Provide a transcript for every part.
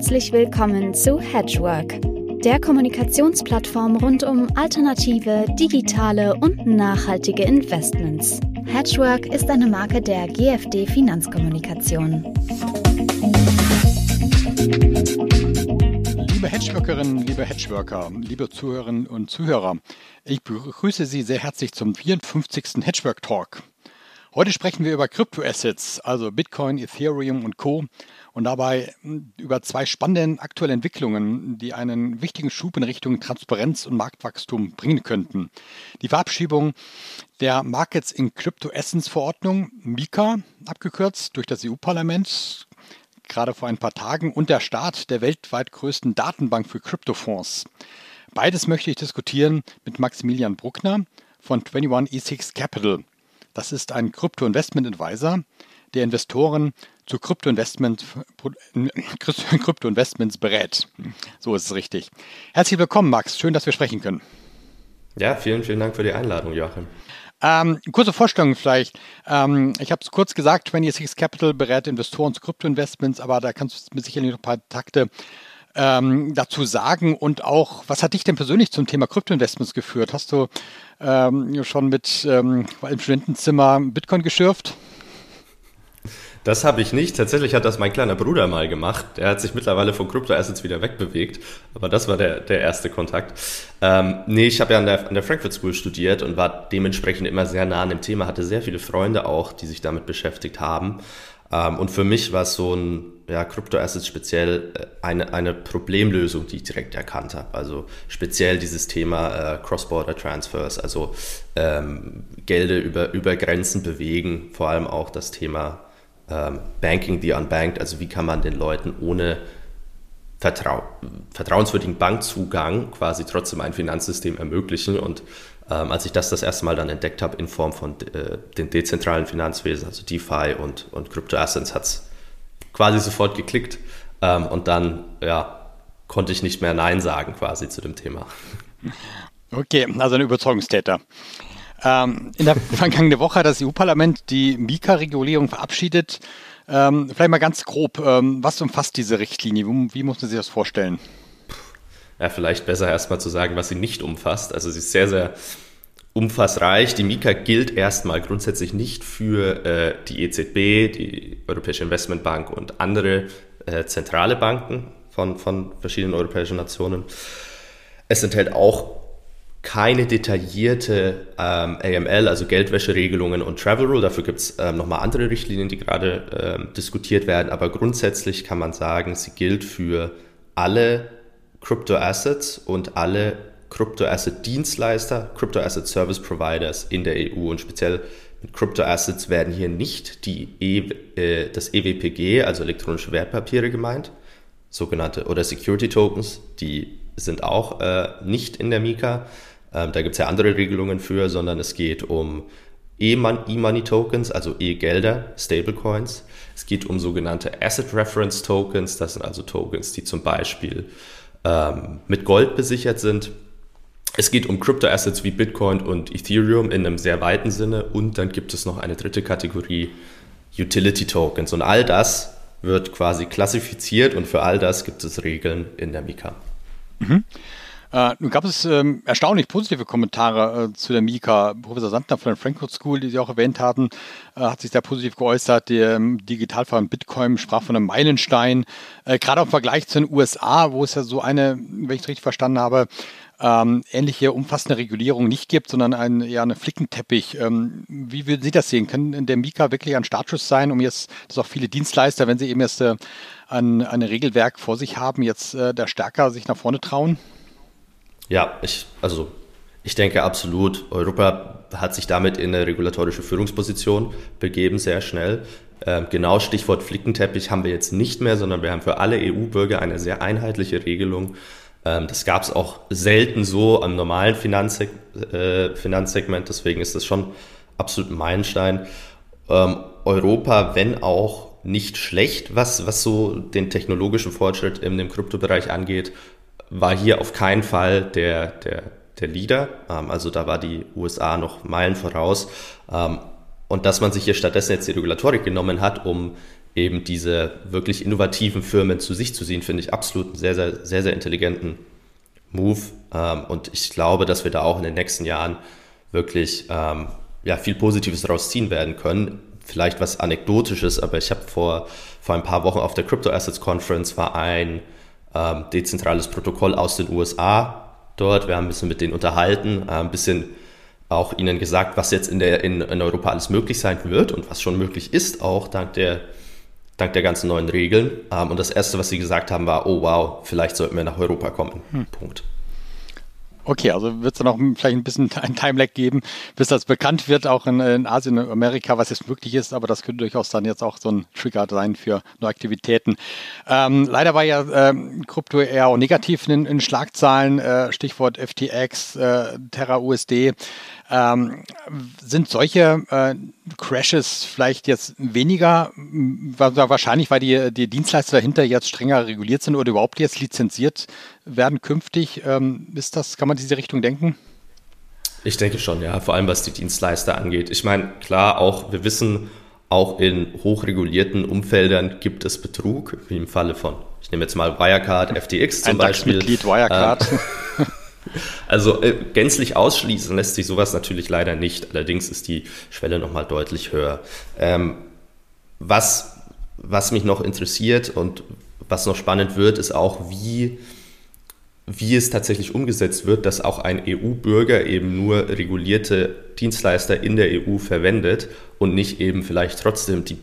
Herzlich willkommen zu Hedgework, der Kommunikationsplattform rund um alternative, digitale und nachhaltige Investments. Hedgework ist eine Marke der GFD Finanzkommunikation. Liebe Hedgeworkerinnen, liebe Hedgeworker, liebe Zuhörerinnen und Zuhörer, ich begrüße Sie sehr herzlich zum 54. Hedgework Talk. Heute sprechen wir über Kryptoassets, also Bitcoin, Ethereum und Co. Und dabei hm, über zwei spannende aktuelle Entwicklungen, die einen wichtigen Schub in Richtung Transparenz und Marktwachstum bringen könnten. Die Verabschiedung der Markets in Crypto Assets Verordnung, MiCA, abgekürzt durch das EU-Parlament, gerade vor ein paar Tagen, und der Start der weltweit größten Datenbank für Kryptofonds. Beides möchte ich diskutieren mit Maximilian Bruckner von 21E6 Capital. Das ist ein Krypto-Investment Advisor, der Investoren zu Krypto-Investment, Krypto-Investments berät. So ist es richtig. Herzlich willkommen, Max. Schön, dass wir sprechen können. Ja, vielen, vielen Dank für die Einladung, Joachim. Ähm, kurze Vorstellung vielleicht. Ähm, ich habe es kurz gesagt, 26 Capital berät Investoren zu Krypto-Investments, aber da kannst du mir sicherlich noch ein paar Takte ähm, dazu sagen und auch, was hat dich denn persönlich zum Thema Kryptoinvestments geführt? Hast du ähm, schon mit ähm, im Studentenzimmer Bitcoin geschürft? Das habe ich nicht. Tatsächlich hat das mein kleiner Bruder mal gemacht. Der hat sich mittlerweile von Kryptoassets wieder wegbewegt. Aber das war der, der erste Kontakt. Ähm, nee, ich habe ja an der, an der Frankfurt School studiert und war dementsprechend immer sehr nah an dem Thema, hatte sehr viele Freunde auch, die sich damit beschäftigt haben. Ähm, und für mich war es so ein ja, Kryptoassets speziell äh, eine, eine Problemlösung, die ich direkt erkannt habe. Also speziell dieses Thema äh, Cross-Border Transfers, also ähm, Gelder über, über Grenzen bewegen, vor allem auch das Thema ähm, Banking the Unbanked, also wie kann man den Leuten ohne Vertrau vertrauenswürdigen Bankzugang quasi trotzdem ein Finanzsystem ermöglichen und ähm, als ich das das erste Mal dann entdeckt habe in Form von äh, den dezentralen Finanzwesen, also DeFi und, und Crypto-Assets, hat es quasi sofort geklickt. Ähm, und dann, ja, konnte ich nicht mehr Nein sagen quasi zu dem Thema. Okay, also ein Überzeugungstäter. Ähm, in der vergangenen Woche hat das EU-Parlament die Mika-Regulierung verabschiedet. Ähm, vielleicht mal ganz grob, ähm, was umfasst diese Richtlinie? Wie, wie muss man sich das vorstellen? ja, vielleicht besser erstmal zu sagen, was sie nicht umfasst. Also sie ist sehr, sehr umfassreich. Die Mika gilt erstmal grundsätzlich nicht für äh, die EZB, die Europäische Investmentbank und andere äh, zentrale Banken von, von verschiedenen europäischen Nationen. Es enthält auch keine detaillierte ähm, AML, also Geldwäscheregelungen und Travel Rule. Dafür gibt es ähm, nochmal andere Richtlinien, die gerade ähm, diskutiert werden. Aber grundsätzlich kann man sagen, sie gilt für alle Crypto-Assets und alle Crypto-Asset-Dienstleister, Crypto-Asset-Service Providers in der EU und speziell mit Crypto-Assets werden hier nicht die e, äh, das EWPG, also elektronische Wertpapiere gemeint, sogenannte oder Security Tokens, die sind auch äh, nicht in der Mika. Ähm, da gibt es ja andere Regelungen für, sondern es geht um E-Money Tokens, also E-Gelder, Stablecoins. Es geht um sogenannte Asset Reference Tokens, das sind also Tokens, die zum Beispiel ähm, mit Gold besichert sind. Es geht um Crypto-Assets wie Bitcoin und Ethereum in einem sehr weiten Sinne. Und dann gibt es noch eine dritte Kategorie, Utility Tokens. Und all das wird quasi klassifiziert und für all das gibt es Regeln in der Mika. Mhm. Äh, nun gab es ähm, erstaunlich positive Kommentare äh, zu der Mika. Professor Sandner von der Frankfurt School, die Sie auch erwähnt hatten, äh, hat sich sehr positiv geäußert. Der ähm, Digitalverein Bitcoin sprach von einem Meilenstein. Äh, gerade im Vergleich zu den USA, wo es ja so eine, wenn ich es richtig verstanden habe, ähm, ähnliche umfassende Regulierung nicht gibt, sondern ein, eher eine Flickenteppich. Ähm, wie würden Sie das sehen? Können der Mika wirklich ein Startschuss sein, um jetzt, dass auch viele Dienstleister, wenn sie eben jetzt äh, ein, ein Regelwerk vor sich haben, jetzt äh, da stärker sich nach vorne trauen? Ja, ich, also ich denke absolut. Europa hat sich damit in eine regulatorische Führungsposition begeben, sehr schnell. Ähm, genau Stichwort Flickenteppich haben wir jetzt nicht mehr, sondern wir haben für alle EU-Bürger eine sehr einheitliche Regelung. Ähm, das gab es auch selten so am normalen Finanzseg äh, Finanzsegment, deswegen ist das schon absolut ein Meilenstein. Ähm, Europa, wenn auch nicht schlecht, was, was so den technologischen Fortschritt in dem Kryptobereich angeht, war hier auf keinen Fall der, der, der Leader. Ähm, also da war die USA noch Meilen voraus. Ähm, und dass man sich hier stattdessen jetzt die Regulatorik genommen hat, um eben diese wirklich innovativen Firmen zu sich zu ziehen, finde ich absolut einen sehr, sehr, sehr, sehr intelligenten Move. Ähm, und ich glaube, dass wir da auch in den nächsten Jahren wirklich ähm, ja, viel Positives daraus ziehen werden können. Vielleicht was Anekdotisches, aber ich habe vor, vor ein paar Wochen auf der Crypto Assets Conference war ein ähm, dezentrales Protokoll aus den USA dort. Wir haben ein bisschen mit denen unterhalten, äh, ein bisschen auch ihnen gesagt, was jetzt in, der, in, in Europa alles möglich sein wird und was schon möglich ist, auch dank der, dank der ganzen neuen Regeln. Ähm, und das Erste, was sie gesagt haben, war, oh wow, vielleicht sollten wir nach Europa kommen. Hm. Punkt. Okay, also wird es dann auch vielleicht ein bisschen ein Timelag geben, bis das bekannt wird, auch in, in, Asien und Amerika, was jetzt möglich ist, aber das könnte durchaus dann jetzt auch so ein Trigger sein für neue Aktivitäten. Ähm, leider war ja ähm, Krypto eher auch negativ in, in Schlagzahlen, äh, Stichwort FTX, äh, Terra USD. Ähm, sind solche äh, Crashes vielleicht jetzt weniger, wahrscheinlich weil die, die Dienstleister dahinter jetzt strenger reguliert sind oder überhaupt jetzt lizenziert werden künftig? Ähm, ist das, kann man diese Richtung denken? Ich denke schon, ja, vor allem was die Dienstleister angeht. Ich meine, klar, auch wir wissen, auch in hochregulierten Umfeldern gibt es Betrug, wie im Falle von, ich nehme jetzt mal Wirecard, FTX zum Ein Beispiel. Mitglied Wirecard. Ähm, Also äh, gänzlich ausschließen lässt sich sowas natürlich leider nicht. Allerdings ist die Schwelle nochmal deutlich höher. Ähm, was, was mich noch interessiert und was noch spannend wird, ist auch, wie, wie es tatsächlich umgesetzt wird, dass auch ein EU-Bürger eben nur regulierte Dienstleister in der EU verwendet und nicht eben vielleicht trotzdem die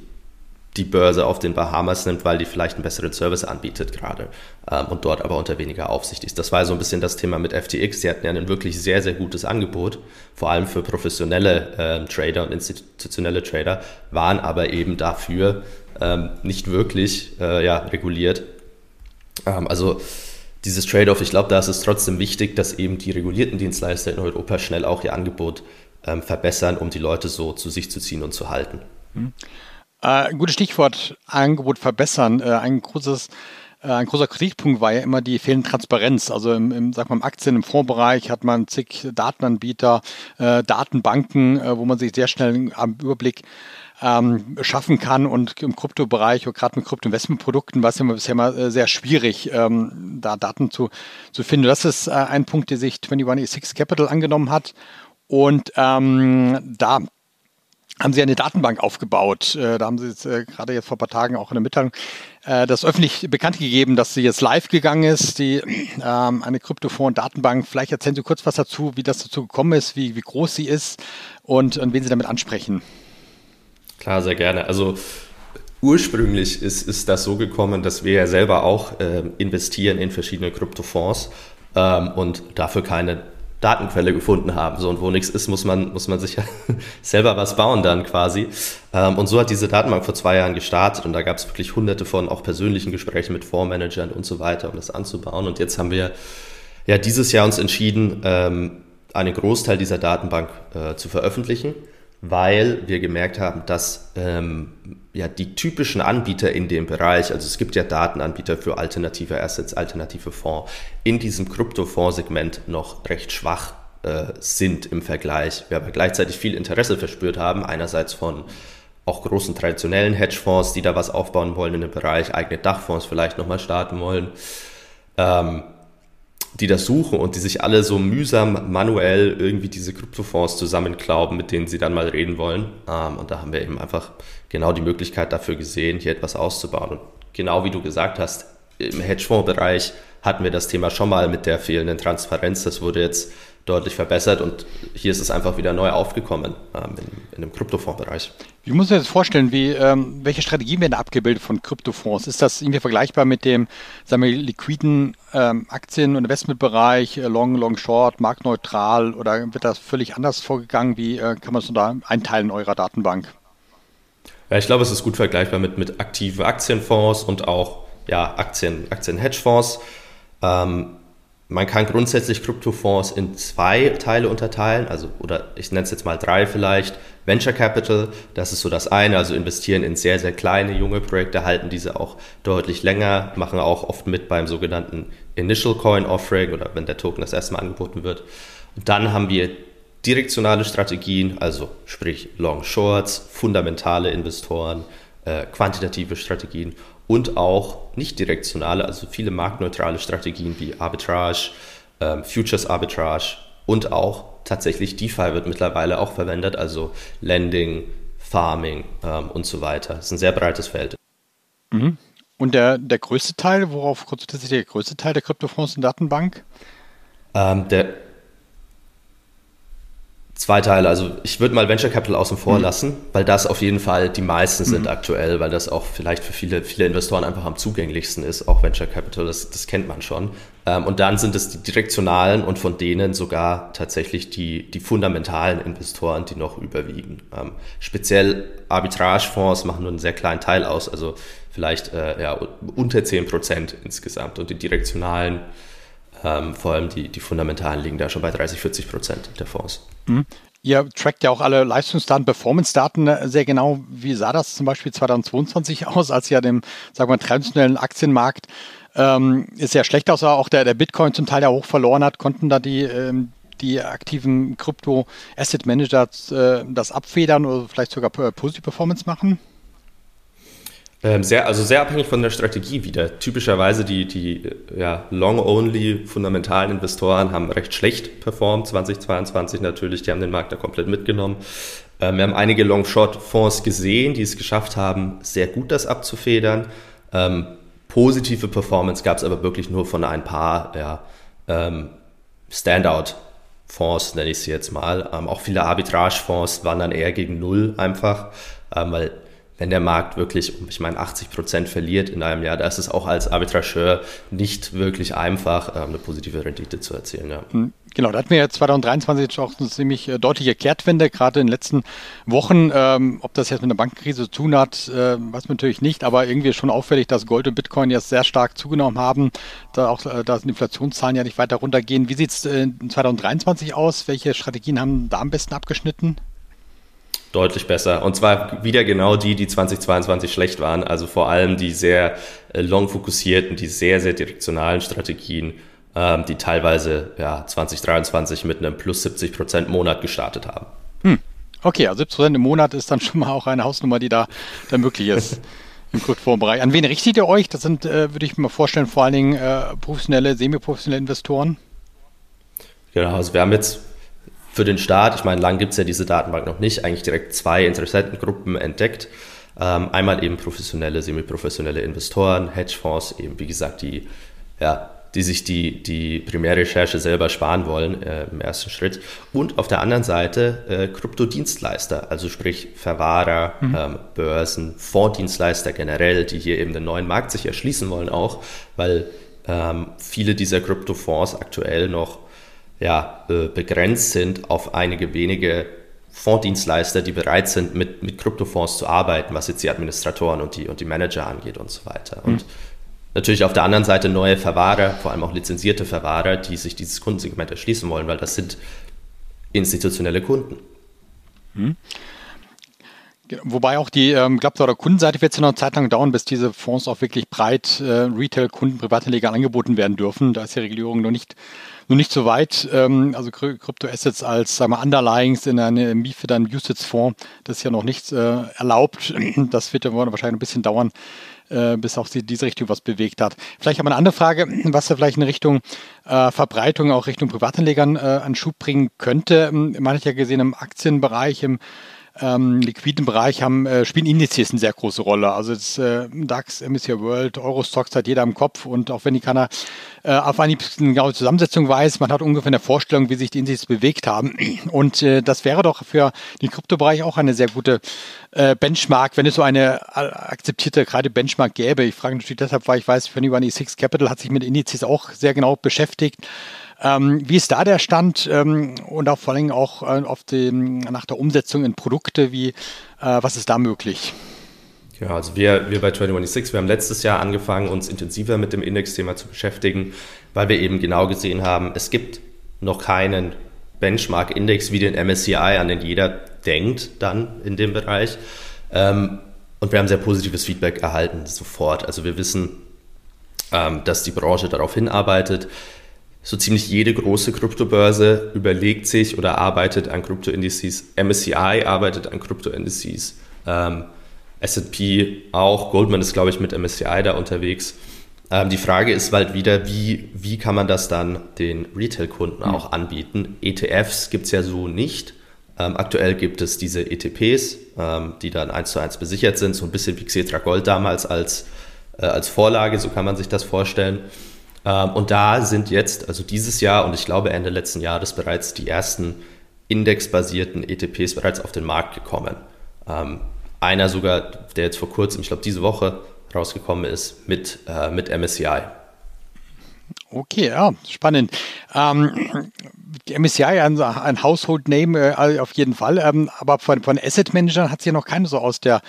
die Börse auf den Bahamas nimmt, weil die vielleicht einen besseren Service anbietet gerade ähm, und dort aber unter weniger Aufsicht ist. Das war so ein bisschen das Thema mit FTX. Sie hatten ja ein wirklich sehr, sehr gutes Angebot, vor allem für professionelle ähm, Trader und institutionelle Trader, waren aber eben dafür ähm, nicht wirklich äh, ja, reguliert. Ähm, also dieses Trade-off, ich glaube, da ist es trotzdem wichtig, dass eben die regulierten Dienstleister in Europa schnell auch ihr Angebot ähm, verbessern, um die Leute so zu sich zu ziehen und zu halten. Mhm. Äh, gutes Stichwort, Angebot verbessern. Äh, ein großes äh, ein großer Kritikpunkt war ja immer die fehlende Transparenz. Also im, im, sag mal, im Aktien-, im Fondsbereich hat man zig Datenanbieter, Datenbanken, wo man sich sehr schnell am Überblick ähm, schaffen kann und im Kryptobereich oder gerade mit Kryptoinvestmentprodukten war es immer bisher äh, sehr schwierig, ähm, da Daten zu, zu finden. Das ist ein Punkt, der sich 21E6 Capital angenommen hat und ähm, da haben sie eine Datenbank aufgebaut. Äh, da haben sie jetzt äh, gerade jetzt vor ein paar Tagen auch in der Mitteilung äh, das öffentlich bekannt gegeben, dass sie jetzt live gegangen ist, die ähm, eine Kryptofonds-Datenbank. Vielleicht erzählen Sie kurz was dazu, wie das dazu gekommen ist, wie, wie groß sie ist und, und wen Sie damit ansprechen. Klar, sehr gerne. Also ursprünglich ist, ist das so gekommen, dass wir ja selber auch äh, investieren in verschiedene Kryptofonds ähm, und dafür keine Datenquelle gefunden haben. So, und wo nichts ist, muss man, muss man sich ja selber was bauen dann quasi. Ähm, und so hat diese Datenbank vor zwei Jahren gestartet und da gab es wirklich hunderte von auch persönlichen Gesprächen mit Fondsmanagern und so weiter, um das anzubauen. Und jetzt haben wir ja dieses Jahr uns entschieden, ähm, einen Großteil dieser Datenbank äh, zu veröffentlichen weil wir gemerkt haben, dass ähm, ja die typischen Anbieter in dem Bereich, also es gibt ja Datenanbieter für alternative Assets, alternative Fonds, in diesem Kryptofonds-Segment noch recht schwach äh, sind im Vergleich. Wir aber gleichzeitig viel Interesse verspürt haben, einerseits von auch großen traditionellen Hedgefonds, die da was aufbauen wollen in dem Bereich, eigene Dachfonds vielleicht nochmal starten wollen. Ähm, die das suchen und die sich alle so mühsam manuell irgendwie diese Kryptofonds zusammenklauben, mit denen sie dann mal reden wollen. Ähm, und da haben wir eben einfach genau die Möglichkeit dafür gesehen, hier etwas auszubauen. Und genau wie du gesagt hast, im Hedgefonds-Bereich hatten wir das Thema schon mal mit der fehlenden Transparenz. Das wurde jetzt deutlich verbessert und hier ist es einfach wieder neu aufgekommen ähm, in, in dem Kryptofondsbereich. Wie muss man sich das vorstellen? Wie, ähm, welche Strategien werden abgebildet von Kryptofonds? Ist das irgendwie vergleichbar mit dem sagen wir, liquiden ähm, Aktien- und Investmentbereich, äh, Long, Long, Short, marktneutral oder wird das völlig anders vorgegangen? Wie äh, kann man es da einteilen in eurer Datenbank? Ja, ich glaube, es ist gut vergleichbar mit, mit aktiven Aktienfonds und auch ja, Aktien, Aktien-Hedgefonds. Ähm, man kann grundsätzlich Kryptofonds in zwei Teile unterteilen, also oder ich nenne es jetzt mal drei vielleicht. Venture Capital, das ist so das eine, also investieren in sehr, sehr kleine, junge Projekte, halten diese auch deutlich länger, machen auch oft mit beim sogenannten Initial Coin Offering oder wenn der Token das erste Mal angeboten wird. Und dann haben wir direktionale Strategien, also sprich Long Shorts, fundamentale Investoren, äh, quantitative Strategien und auch nicht direktionale, also viele marktneutrale Strategien wie Arbitrage, ähm, Futures Arbitrage und auch tatsächlich DeFi wird mittlerweile auch verwendet, also Lending, Farming ähm, und so weiter. Das ist ein sehr breites Feld. Mhm. Und der, der größte Teil, worauf konzentriert sich der größte Teil der Kryptofonds und Datenbank? Ähm, der Zwei Teile. Also ich würde mal Venture Capital außen vor mhm. lassen, weil das auf jeden Fall die meisten sind mhm. aktuell, weil das auch vielleicht für viele, viele Investoren einfach am zugänglichsten ist, auch Venture Capital, das, das kennt man schon. Ähm, und dann sind es die direktionalen und von denen sogar tatsächlich die, die fundamentalen Investoren, die noch überwiegen. Ähm, speziell Arbitragefonds machen nur einen sehr kleinen Teil aus, also vielleicht äh, ja, unter 10 Prozent insgesamt. Und die direktionalen ähm, vor allem die, die fundamentalen liegen da schon bei 30, 40 Prozent der Fonds. Mhm. Ihr trackt ja auch alle Leistungsdaten, Performance-Daten äh, sehr genau. Wie sah das zum Beispiel 2022 aus, als ja dem, sagen wir, traditionellen Aktienmarkt ähm, ist ja schlecht aussah, auch der, der Bitcoin zum Teil ja hoch verloren hat, konnten da die, ähm, die aktiven Krypto-Asset-Manager äh, das abfedern oder vielleicht sogar positive Performance machen? Ähm, sehr, also sehr abhängig von der Strategie wieder. Typischerweise die, die ja, Long-Only fundamentalen Investoren haben recht schlecht performt, 2022 natürlich, die haben den Markt da komplett mitgenommen. Ähm, wir haben einige Long-Short-Fonds gesehen, die es geschafft haben, sehr gut das abzufedern. Ähm, positive Performance gab es aber wirklich nur von ein paar ja, ähm, Standout-Fonds, nenne ich sie jetzt mal. Ähm, auch viele Arbitrage-Fonds waren dann eher gegen Null einfach, ähm, weil wenn der Markt wirklich, ich meine, 80 Prozent verliert in einem Jahr, da ist es auch als Arbitrageur nicht wirklich einfach, ähm, eine positive Rendite zu erzielen. Ja. Hm, genau, da hatten wir ja 2023 auch eine ziemlich äh, deutliche Kehrtwende, gerade in den letzten Wochen. Ähm, ob das jetzt mit einer Bankenkrise zu tun hat, äh, weiß man natürlich nicht, aber irgendwie schon auffällig, dass Gold und Bitcoin jetzt sehr stark zugenommen haben, da auch äh, da die Inflationszahlen ja nicht weiter runtergehen. Wie sieht es äh, 2023 aus? Welche Strategien haben da am besten abgeschnitten? Deutlich besser. Und zwar wieder genau die, die 2022 schlecht waren. Also vor allem die sehr äh, long fokussierten, die sehr, sehr direktionalen Strategien, ähm, die teilweise ja, 2023 mit einem plus 70 Prozent Monat gestartet haben. Hm. Okay, also 70 Prozent im Monat ist dann schon mal auch eine Hausnummer, die da, da möglich ist. Im Kryptofondsbereich. An wen richtet ihr euch? Das sind, äh, würde ich mir vorstellen, vor allen Dingen äh, professionelle, semi-professionelle Investoren. Genau, also wir haben jetzt für den Start, ich meine, lang gibt es ja diese Datenbank noch nicht, eigentlich direkt zwei Interessentengruppen entdeckt. Ähm, einmal eben professionelle, semi-professionelle Investoren, Hedgefonds, eben wie gesagt, die, ja, die sich die, die Primärrecherche selber sparen wollen äh, im ersten Schritt. Und auf der anderen Seite äh, Kryptodienstleister, also sprich Verwahrer, mhm. ähm, Börsen, Fondsdienstleister generell, die hier eben den neuen Markt sich erschließen wollen auch, weil ähm, viele dieser Kryptofonds aktuell noch ja, äh, begrenzt sind auf einige wenige Fondsdienstleister, die bereit sind, mit, mit Kryptofonds zu arbeiten, was jetzt die Administratoren und die, und die Manager angeht und so weiter. Und mhm. natürlich auf der anderen Seite neue Verwahrer, vor allem auch lizenzierte Verwahrer, die sich dieses Kundensegment erschließen wollen, weil das sind institutionelle Kunden. Mhm. Wobei auch die, ähm, glaube der Kundenseite wird es ja noch eine Zeit lang dauern, bis diese Fonds auch wirklich breit äh, Retail-Kunden, Privatanleger angeboten werden dürfen. Da ist die Regulierung noch nicht nur nicht so weit. Ähm, also Kryptoassets als sagen wir, Underlyings in einem MIFID, einem USITS-Fonds, das ist ja noch nicht äh, erlaubt. Das wird ja wahrscheinlich ein bisschen dauern, äh, bis auch diese Richtung was bewegt hat. Vielleicht aber eine andere Frage, was da vielleicht in Richtung äh, Verbreitung, auch Richtung Privatanlegern äh, an Schub bringen könnte. Man hat ja gesehen im Aktienbereich, im ähm, liquiden Bereich haben, äh, spielen Indizes eine sehr große Rolle. Also das äh, DAX, MSCI World, Eurostox hat jeder im Kopf und auch wenn die keiner äh, auf eine genaue Zusammensetzung weiß, man hat ungefähr eine Vorstellung, wie sich die Indizes bewegt haben. Und äh, das wäre doch für den Kryptobereich auch eine sehr gute äh, Benchmark, wenn es so eine äh, akzeptierte gerade Benchmark gäbe. Ich frage natürlich deshalb, weil ich weiß, Fanny One E6 Capital hat sich mit Indizes auch sehr genau beschäftigt. Ähm, wie ist da der Stand ähm, und auch vor allem auch äh, auf den, nach der Umsetzung in Produkte, wie, äh, was ist da möglich? Ja, also wir, wir bei 2026, wir haben letztes Jahr angefangen, uns intensiver mit dem Indexthema zu beschäftigen, weil wir eben genau gesehen haben, es gibt noch keinen Benchmark-Index wie den MSCI, an den jeder denkt dann in dem Bereich. Ähm, und wir haben sehr positives Feedback erhalten sofort. Also wir wissen, ähm, dass die Branche darauf hinarbeitet so ziemlich jede große Kryptobörse überlegt sich oder arbeitet an Kryptoindizes. MSCI arbeitet an Kryptoindizes. Ähm, S&P auch, Goldman ist, glaube ich, mit MSCI da unterwegs. Ähm, die Frage ist halt wieder, wie, wie kann man das dann den Retail-Kunden mhm. auch anbieten? ETFs gibt es ja so nicht. Ähm, aktuell gibt es diese ETPs, ähm, die dann eins zu eins besichert sind, so ein bisschen wie Xetra Gold damals als, äh, als Vorlage, so kann man sich das vorstellen. Ähm, und da sind jetzt, also dieses Jahr und ich glaube Ende letzten Jahres bereits die ersten indexbasierten ETPs bereits auf den Markt gekommen. Ähm, einer sogar, der jetzt vor kurzem, ich glaube diese Woche rausgekommen ist, mit, äh, mit MSCI. Okay, ja, spannend. Ähm, MSCI, ein, ein Household Name äh, auf jeden Fall, ähm, aber von, von Asset Managern hat sich ja noch keine so aus der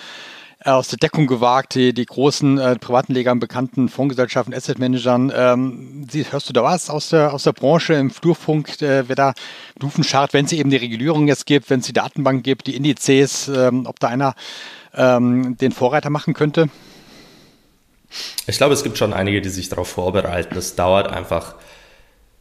äh, aus der Deckung gewagt, die, die großen äh, privaten Legern, bekannten Fondsgesellschaften, Asset Managern. Ähm, Sie, hörst du da was aus der, aus der Branche im Flurfunk, äh, wer da Dufen scharrt, wenn es eben die Regulierung jetzt gibt, wenn es die Datenbank gibt, die Indizes, ähm, ob da einer ähm, den Vorreiter machen könnte? Ich glaube, es gibt schon einige, die sich darauf vorbereiten. Es dauert einfach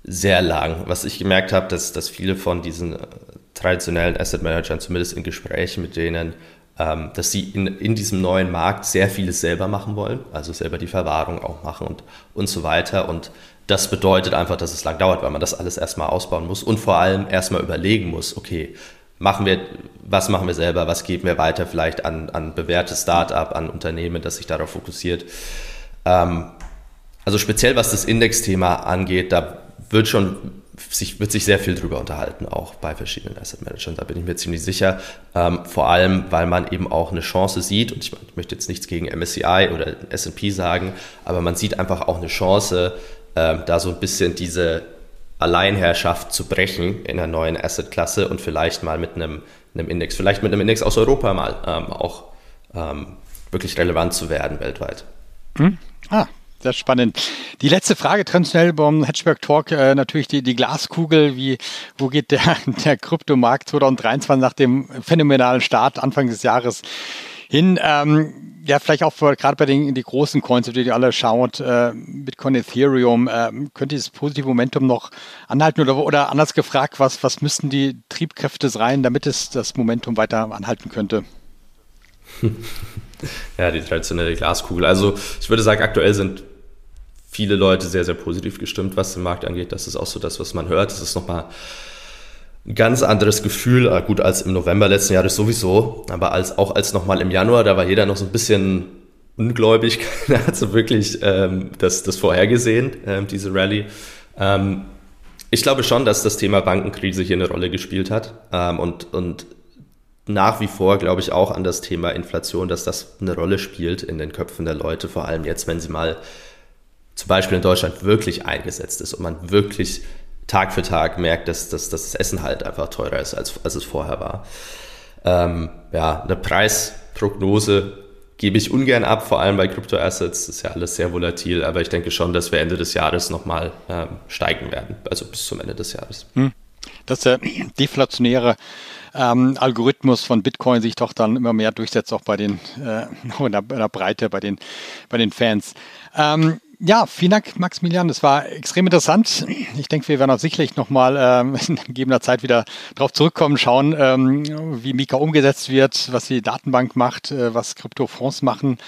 sehr lang. Was ich gemerkt habe, dass, dass viele von diesen äh, traditionellen Asset Managern, zumindest in Gesprächen mit denen, dass sie in, in diesem neuen Markt sehr vieles selber machen wollen, also selber die Verwahrung auch machen und, und so weiter. Und das bedeutet einfach, dass es lang dauert, weil man das alles erstmal ausbauen muss und vor allem erstmal überlegen muss, okay, machen wir, was machen wir selber, was geben wir weiter vielleicht an, an bewährtes Start-up, an Unternehmen, das sich darauf fokussiert. Ähm, also speziell was das Indexthema angeht, da wird schon sich, wird sich sehr viel drüber unterhalten, auch bei verschiedenen Asset Managern, da bin ich mir ziemlich sicher. Ähm, vor allem, weil man eben auch eine Chance sieht, und ich, ich möchte jetzt nichts gegen MSCI oder SP sagen, aber man sieht einfach auch eine Chance, ähm, da so ein bisschen diese Alleinherrschaft zu brechen in einer neuen Asset-Klasse und vielleicht mal mit einem, einem Index, vielleicht mit einem Index aus Europa mal ähm, auch ähm, wirklich relevant zu werden weltweit. Hm? Ah, sehr spannend. Die letzte Frage traditionell beim Hedgeberg Talk, äh, natürlich die, die Glaskugel. Wie, wo geht der, der Kryptomarkt 2023 nach dem phänomenalen Start Anfang des Jahres hin? Ähm, ja, vielleicht auch gerade bei den die großen Coins, auf die ihr alle schaut, äh, Bitcoin, Ethereum, äh, könnte dieses positive Momentum noch anhalten oder, oder anders gefragt, was, was müssten die Triebkräfte sein, damit es das Momentum weiter anhalten könnte? Ja, die traditionelle Glaskugel. Also ich würde sagen, aktuell sind viele Leute sehr, sehr positiv gestimmt, was den Markt angeht. Das ist auch so das, was man hört. Das ist nochmal ein ganz anderes Gefühl, äh, gut als im November letzten Jahres sowieso, aber als, auch als nochmal im Januar, da war jeder noch so ein bisschen ungläubig, da hat so wirklich ähm, das, das vorhergesehen, ähm, diese Rallye. Ähm, ich glaube schon, dass das Thema Bankenkrise hier eine Rolle gespielt hat ähm, und, und nach wie vor glaube ich auch an das Thema Inflation, dass das eine Rolle spielt in den Köpfen der Leute, vor allem jetzt, wenn sie mal zum Beispiel in Deutschland wirklich eingesetzt ist und man wirklich Tag für Tag merkt, dass, dass, dass das Essen halt einfach teurer ist, als, als es vorher war. Ähm, ja, eine Preisprognose gebe ich ungern ab, vor allem bei Kryptoassets. Das ist ja alles sehr volatil, aber ich denke schon, dass wir Ende des Jahres nochmal ähm, steigen werden, also bis zum Ende des Jahres. Hm. Dass der deflationäre ähm, Algorithmus von Bitcoin sich doch dann immer mehr durchsetzt, auch bei den äh, in, der, Breite, bei den, bei den Fans. Ähm, ja, vielen Dank, Maximilian. Das war extrem interessant. Ich denke, wir werden auch sicherlich nochmal ähm, in gegebener Zeit wieder darauf zurückkommen, schauen, ähm, wie Mika umgesetzt wird, was die Datenbank macht, äh, was Kryptofonds machen.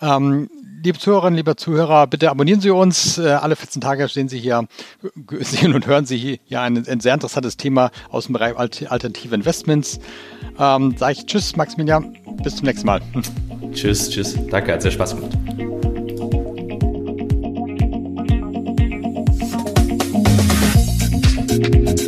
Ähm, liebe Zuhörerinnen, liebe Zuhörer, bitte abonnieren Sie uns. Äh, alle 14 Tage sehen Sie hier, sehen und hören Sie hier ein, ein sehr interessantes Thema aus dem Bereich alternative Investments. Ähm, Sage ich Tschüss, Maximilian. Bis zum nächsten Mal. Tschüss, tschüss. Danke, hat sehr Spaß gemacht. Thank you.